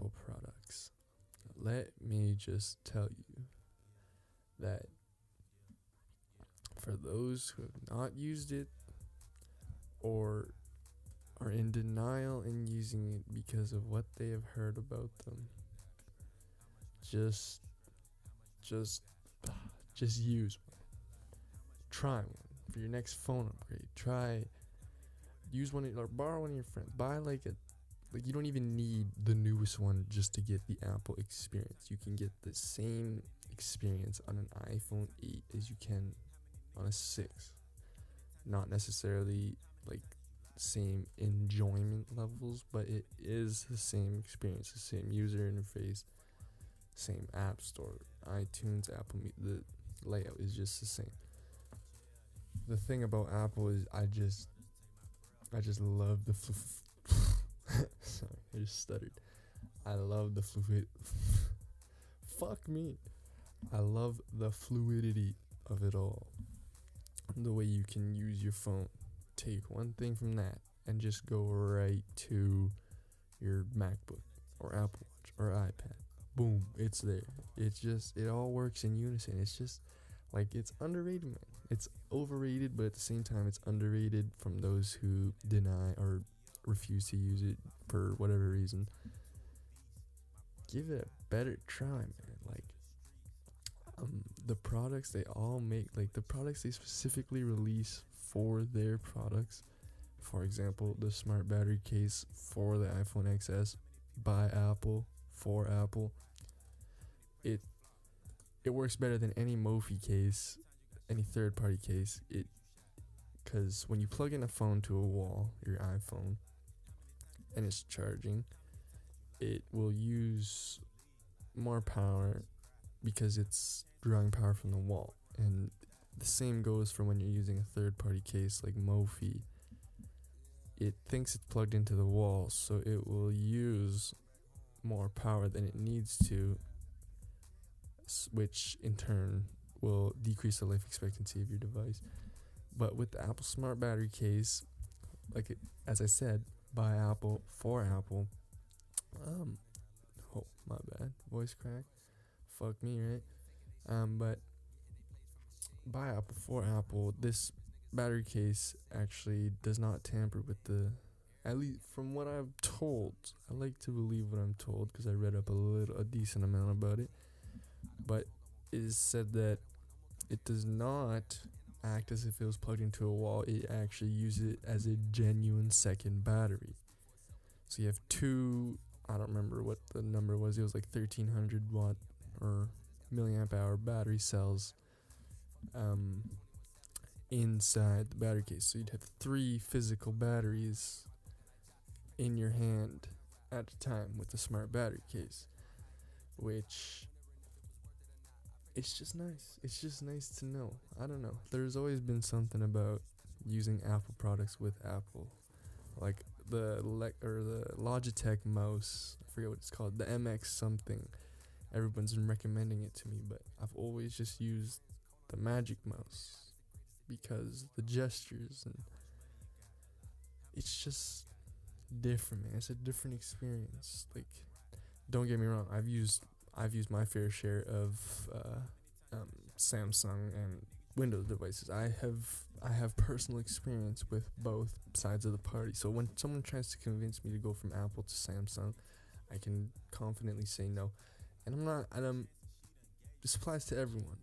Apple products? Let me just tell you that for those who have not used it or are in denial in using it because of what they have heard about them, just just just use one. Try one for your next phone upgrade. Try use one or borrow one of your friends. Buy like a like you don't even need the newest one just to get the Apple experience. You can get the same experience on an iPhone 8 as you can on a 6. Not necessarily like same enjoyment levels, but it is the same experience, the same user interface, same app store, iTunes, Apple. The layout is just the same. The thing about Apple is I just, I just love the. Fl- Sorry, I just stuttered. I love the fluid. Fuck me. I love the fluidity of it all. The way you can use your phone take one thing from that and just go right to your MacBook or Apple Watch or iPad. Boom, it's there. It's just it all works in unison. It's just like it's underrated, man. It's overrated, but at the same time, it's underrated from those who deny or refuse to use it for whatever reason. Give it a better try, man. Like um, the products they all make, like the products they specifically release for their products. For example, the smart battery case for the iPhone XS by Apple for Apple. It it works better than any Mophie case, any third party case. It because when you plug in a phone to a wall, your iPhone, and it's charging, it will use more power because it's drawing power from the wall. And the same goes for when you're using a third party case like Mophie. It thinks it's plugged into the wall, so it will use more power than it needs to, which in turn will decrease the life expectancy of your device. But with the Apple Smart Battery case, like it, as I said, by Apple for Apple, um, oh my bad, voice crack, fuck me, right? Um, but by Apple for Apple, this battery case actually does not tamper with the at least from what I've told. I like to believe what I'm told because I read up a little a decent amount about it. But it is said that it does not act as if it was plugged into a wall. It actually uses it as a genuine second battery. So you have two I don't remember what the number was. It was like 1300 watt or milliamp hour battery cells um, inside the battery case. So you'd have three physical batteries in your hand at a time with the smart battery case, which it's just nice. It's just nice to know. I don't know. There's always been something about using Apple products with Apple, like the le- or the Logitech mouse. I forget what it's called. The MX something. Everyone's been recommending it to me, but I've always just used the Magic Mouse because the gestures and it's just different, man. It's a different experience. Like, don't get me wrong. I've used I've used my fair share of uh, um, Samsung and Windows devices. I have I have personal experience with both sides of the party. So when someone tries to convince me to go from Apple to Samsung, I can confidently say no. And I'm not. And I'm. This applies to everyone.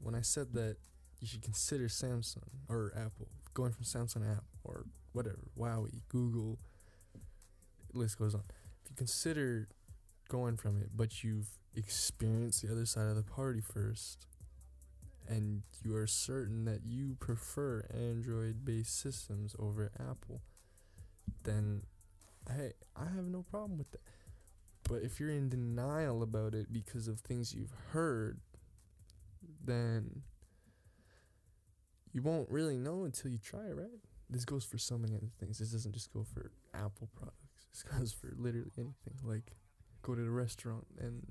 When I said that you should consider Samsung or Apple, going from Samsung to Apple or whatever, Huawei, Google, list goes on. If you consider going from it, but you've experienced the other side of the party first, and you are certain that you prefer Android based systems over Apple, then hey, I have no problem with that. But if you're in denial about it because of things you've heard, then you won't really know until you try it, right? This goes for so many other things. This doesn't just go for Apple products. This goes for literally anything. Like go to the restaurant and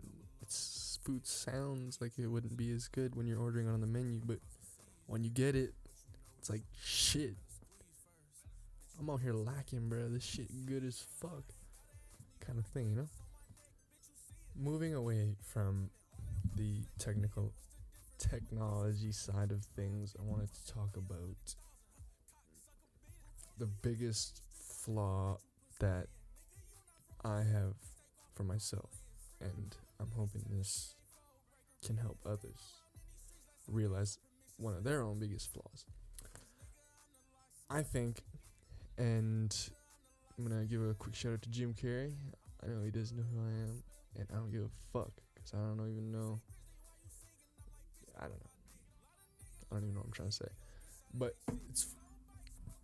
its food sounds like it wouldn't be as good when you're ordering on the menu, but when you get it, it's like shit. I'm out here lacking, bro. This shit good as fuck. Kind of thing, you know? Moving away from the technical technology side of things, I wanted to talk about the biggest flaw that I have for myself, and I'm hoping this can help others realize one of their own biggest flaws. I think, and I'm gonna give a quick shout out to Jim Carrey. I know he doesn't know who I am, and I don't give a fuck because I don't even know. I don't know. I don't even know what I'm trying to say, but it's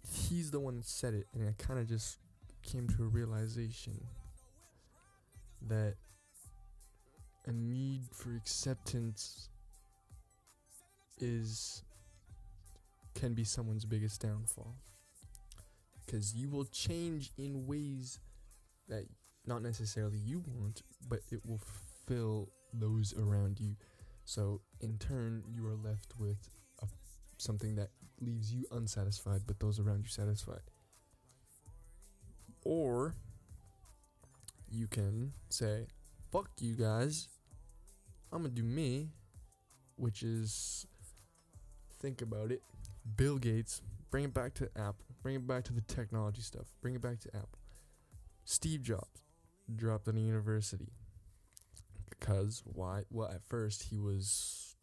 he's the one that said it, and I kind of just came to a realization that a need for acceptance is can be someone's biggest downfall. Because you will change in ways that not necessarily you want but it will fill those around you. So in turn you are left with a, something that leaves you unsatisfied but those around you satisfied. Or you can say fuck you guys. I'm gonna do me which is think about it bill gates bring it back to apple bring it back to the technology stuff bring it back to apple. Steve jobs dropped out of university because why well at first he was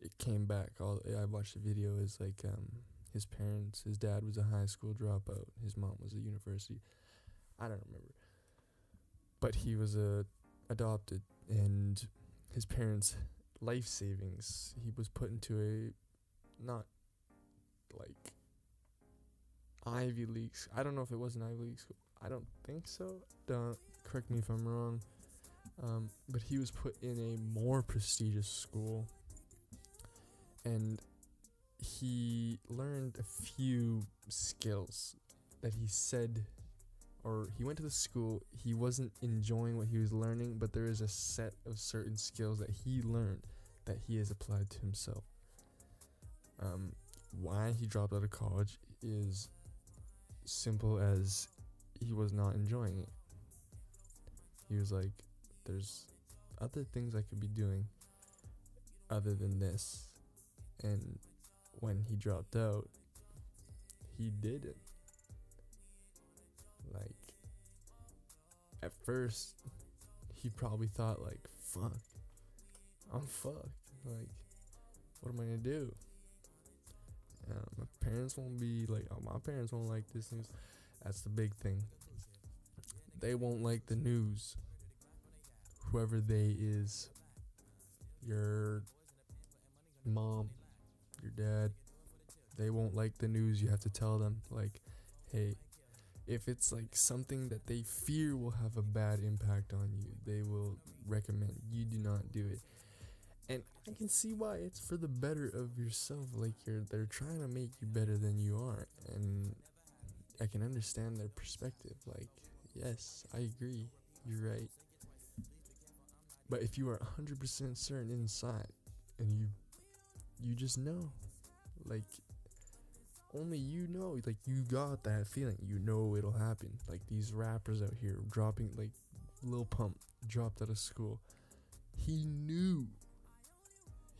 it came back all i watched the video is like um his parents his dad was a high school dropout his mom was a university i don't remember but he was a adopted and his parents life savings he was put into a not like ivy league I don't know if it was an ivy league school. I don't think so. Don't correct me if i'm wrong. Um, but he was put in a more prestigious school. And he learned a few skills that he said or he went to the school he wasn't enjoying what he was learning but there is a set of certain skills that he learned that he has applied to himself. Um, why he dropped out of college is simple as he was not enjoying it. He was like there's other things i could be doing other than this. And when he dropped out he did it at first he probably thought like fuck i'm fucked. Like what am i gonna do? Uh, my parents won't be like oh my parents won't like this news. That's the big thing. They won't like the news. Whoever they is your mom your dad they won't like the news. You have to tell them like hey if it's like something that they fear will have a bad impact on you, they will recommend you do not do it. And I can see why it's for the better of yourself. Like you're they're trying to make you better than you are. And I can understand their perspective. Like, yes, I agree. You're right. But if you are 100% certain inside and you you just know like only you know like you got that feeling. You know it'll happen. Like these rappers out here dropping like lil pump dropped out of school. He knew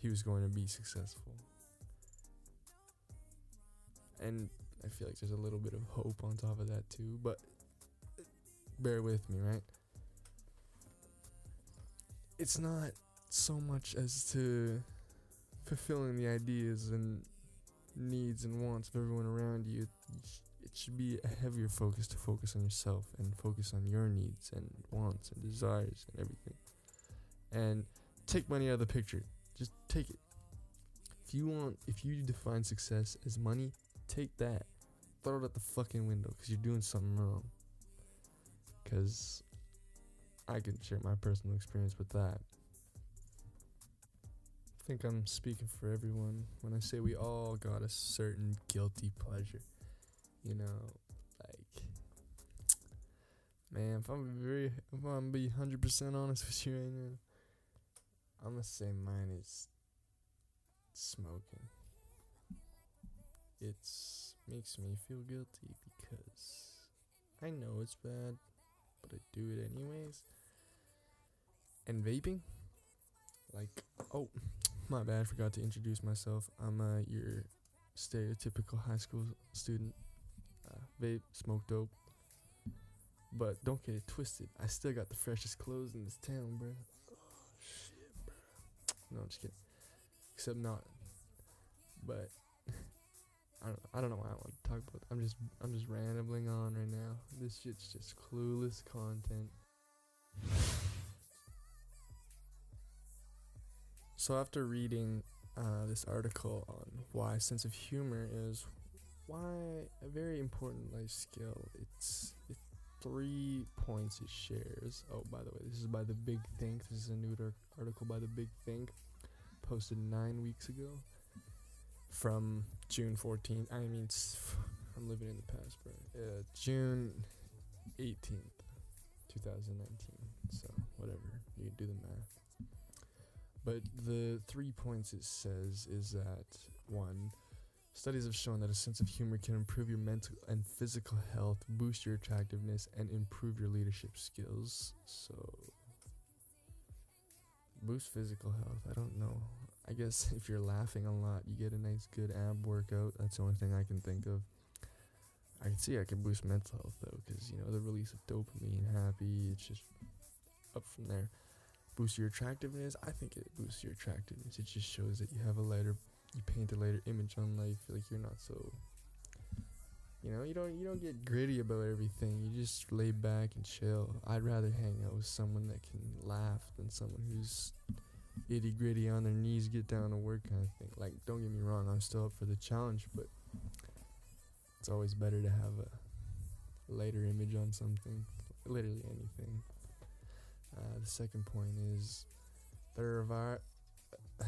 he was going to be successful. And i feel like there's a little bit of hope on top of that too but bear with me right? It's not so much as to fulfilling the ideas and needs and wants of everyone around you, it, should be a heavier focus to focus on yourself and focus on your needs and wants and desires and everything. And take money out of the picture. Just take it. If you want, if you define success as money, take that. Throw it out the fucking window because you're doing something wrong. Because I can share my personal experience with that. I think I'm speaking for everyone when I say we all got a certain guilty pleasure. You know, like man, if I'm very if I'm be hundred percent honest with you right now, I'm gonna say mine is smoking. It's makes me feel guilty because I know it's bad, but I do it anyways. And vaping, like, oh, my bad, I forgot to introduce myself. I'm uh, your stereotypical high school student. Uh, vape, smoke dope. But don't get it twisted. I still got the freshest clothes in this town, bro. Oh, shit, bro. No, I'm just kidding. Except not. But I don't. I don't know why I want to talk about. I'm just. I'm just rambling on right now. This shit's just clueless content. So after reading uh, this article on why sense of humor is why a very important life skill, it's three points it shares. Oh, by the way, this is by the Big Think. This is a new article by the Big Think, posted nine weeks ago, from June 14th. I mean, I'm living in the past, bro. Uh, June 18th, 2019. So whatever, you do the math. But the three points it says is that one, studies have shown that a sense of humor can improve your mental and physical health, boost your attractiveness, and improve your leadership skills. So, boost physical health. I don't know. I guess if you're laughing a lot, you get a nice, good ab workout. That's the only thing I can think of. I can see I can boost mental health though, because you know the release of dopamine, happy. It's just up from there boost your attractiveness. I think it boosts your attractiveness. It just shows that you have a lighter, you paint a lighter image on life. Like you're not so, you know, you don't you don't get gritty about everything. You just lay back and chill. I'd rather hang out with someone that can laugh than someone who's itty gritty on their knees, get down to work kind of thing. Like, don't get me wrong, I'm still up for the challenge, but it's always better to have a lighter image on something, literally anything. The second point is there are, var-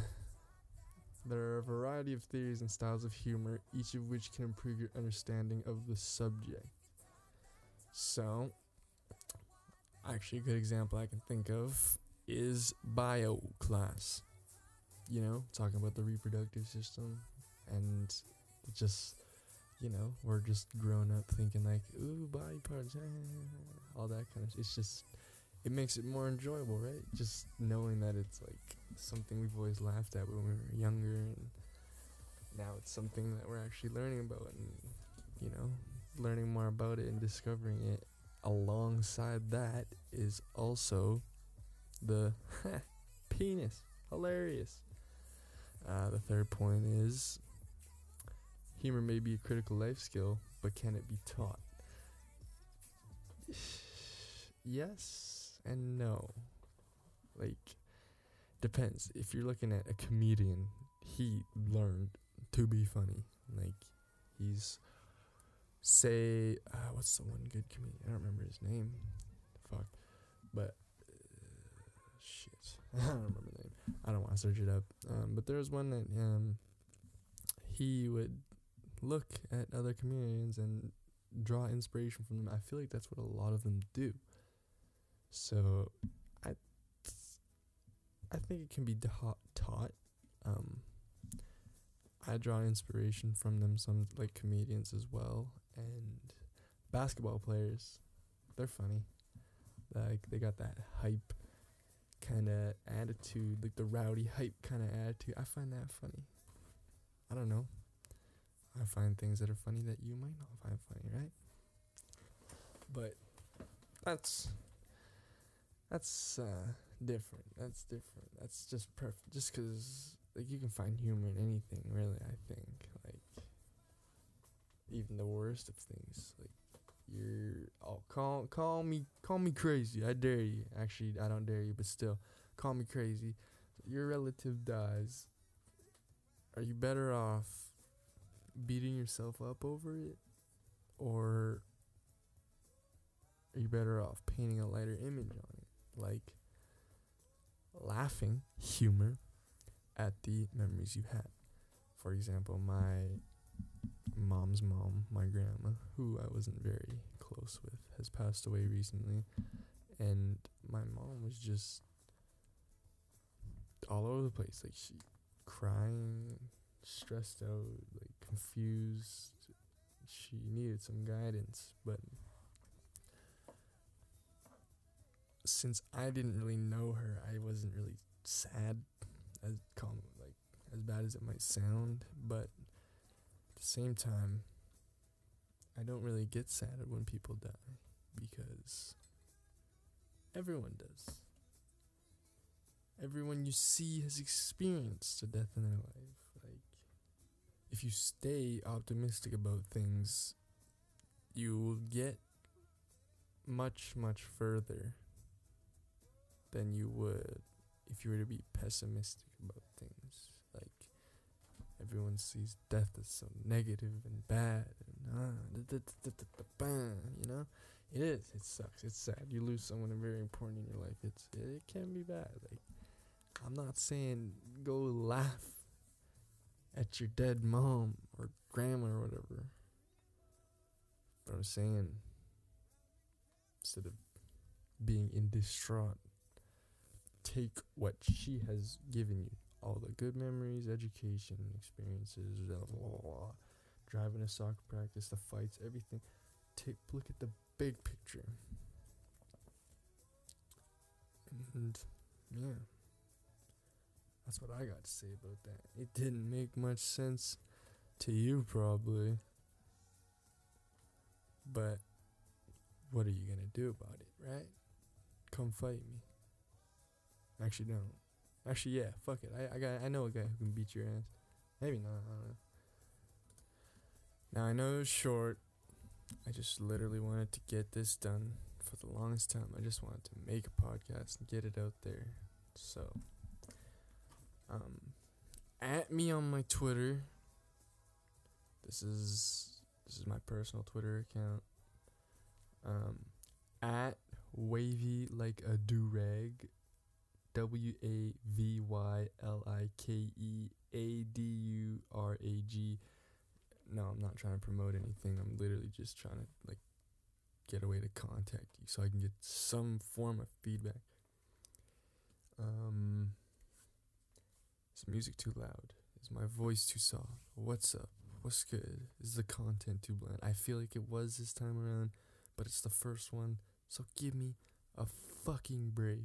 there are a variety of theories and styles of humor, each of which can improve your understanding of the subject. So, actually, a good example I can think of is bio class. You know, talking about the reproductive system and just, you know, we're just grown up thinking like, ooh, body parts, all that kind of. It's just it makes it more enjoyable, right? Just knowing that it's like something we've always laughed at when we were younger, and now it's something that we're actually learning about, and you know, learning more about it and discovering it. Alongside that is also the penis, hilarious. Uh, the third point is humor may be a critical life skill, but can it be taught? yes and no. Like, depends. If you're looking at a comedian, he learned to be funny. Like, he's say uh, what's the one good comedian? I don't remember his name. Fuck, but uh, shit, I don't remember the name. I don't want to search it up. Um, but there was one that um he would look at other comedians and draw inspiration from them. I feel like that's what a lot of them do. So I I think it can be ta- taught. Um, I draw inspiration from them, some like comedians as well, and basketball players. They're funny. Like they got that hype kind of attitude, like the rowdy hype kind of attitude. I find that funny. I don't know. I find things that are funny that you might not find funny, right? But that's that's uh, different. That's different. That's just perfect. Just because like you can find humor in anything, really. I think like even the worst of things. Like you're oh call call me call me crazy. I dare you. Actually, I don't dare you, but still, call me crazy. Your relative dies. Are you better off beating yourself up over it, or are you better off painting a lighter image on it? Like laughing, humor at the memories you had. For example, my mom's mom, my grandma, who I wasn't very close with, has passed away recently. And my mom was just all over the place. Like, she crying, stressed out, like confused, she needed some guidance, but since I didn't really know her, I wasn't really sad as calm like as bad as it might sound, but at the same time I don't really get sad when people die because everyone does. Everyone you see has experienced a death in their life. Like if you stay optimistic about things, you will get much much further than you would if you were to be pessimistic about things. Like everyone sees death as so negative and bad, and ah, you know, it is. It sucks. It's sad. You lose someone very important in your life. It's it can be bad. Like I'm not saying go laugh at your dead mom or grandma or whatever. But I'm saying instead of being in distraught take what she has given you all the good memories, education, experiences, blah, blah, blah, driving a soccer practice, the fights, everything. Take look at the big picture. And yeah. That's what I got to say about that. It didn't make much sense to you probably. But what are you going to do about it, right? Come fight me. Actually, don't. Actually, yeah. Fuck it. I I got I know a guy who can beat your ass. Maybe not. I don't know. Now I know it's short. I just literally wanted to get this done for the longest time. I just wanted to make a podcast and get it out there. So, um, at me on my Twitter. This is this is my personal Twitter account. Um, at wavy like a do rag W A V Y L I K E A D U R A G. No, I'm not trying to promote anything. I'm literally just trying to like get a way to contact you so I can get some form of feedback. Um is music too loud? Is my voice too soft? What's up? What's good? Is the content too bland? I feel like it was this time around, but it's the first one, so give me a fucking break.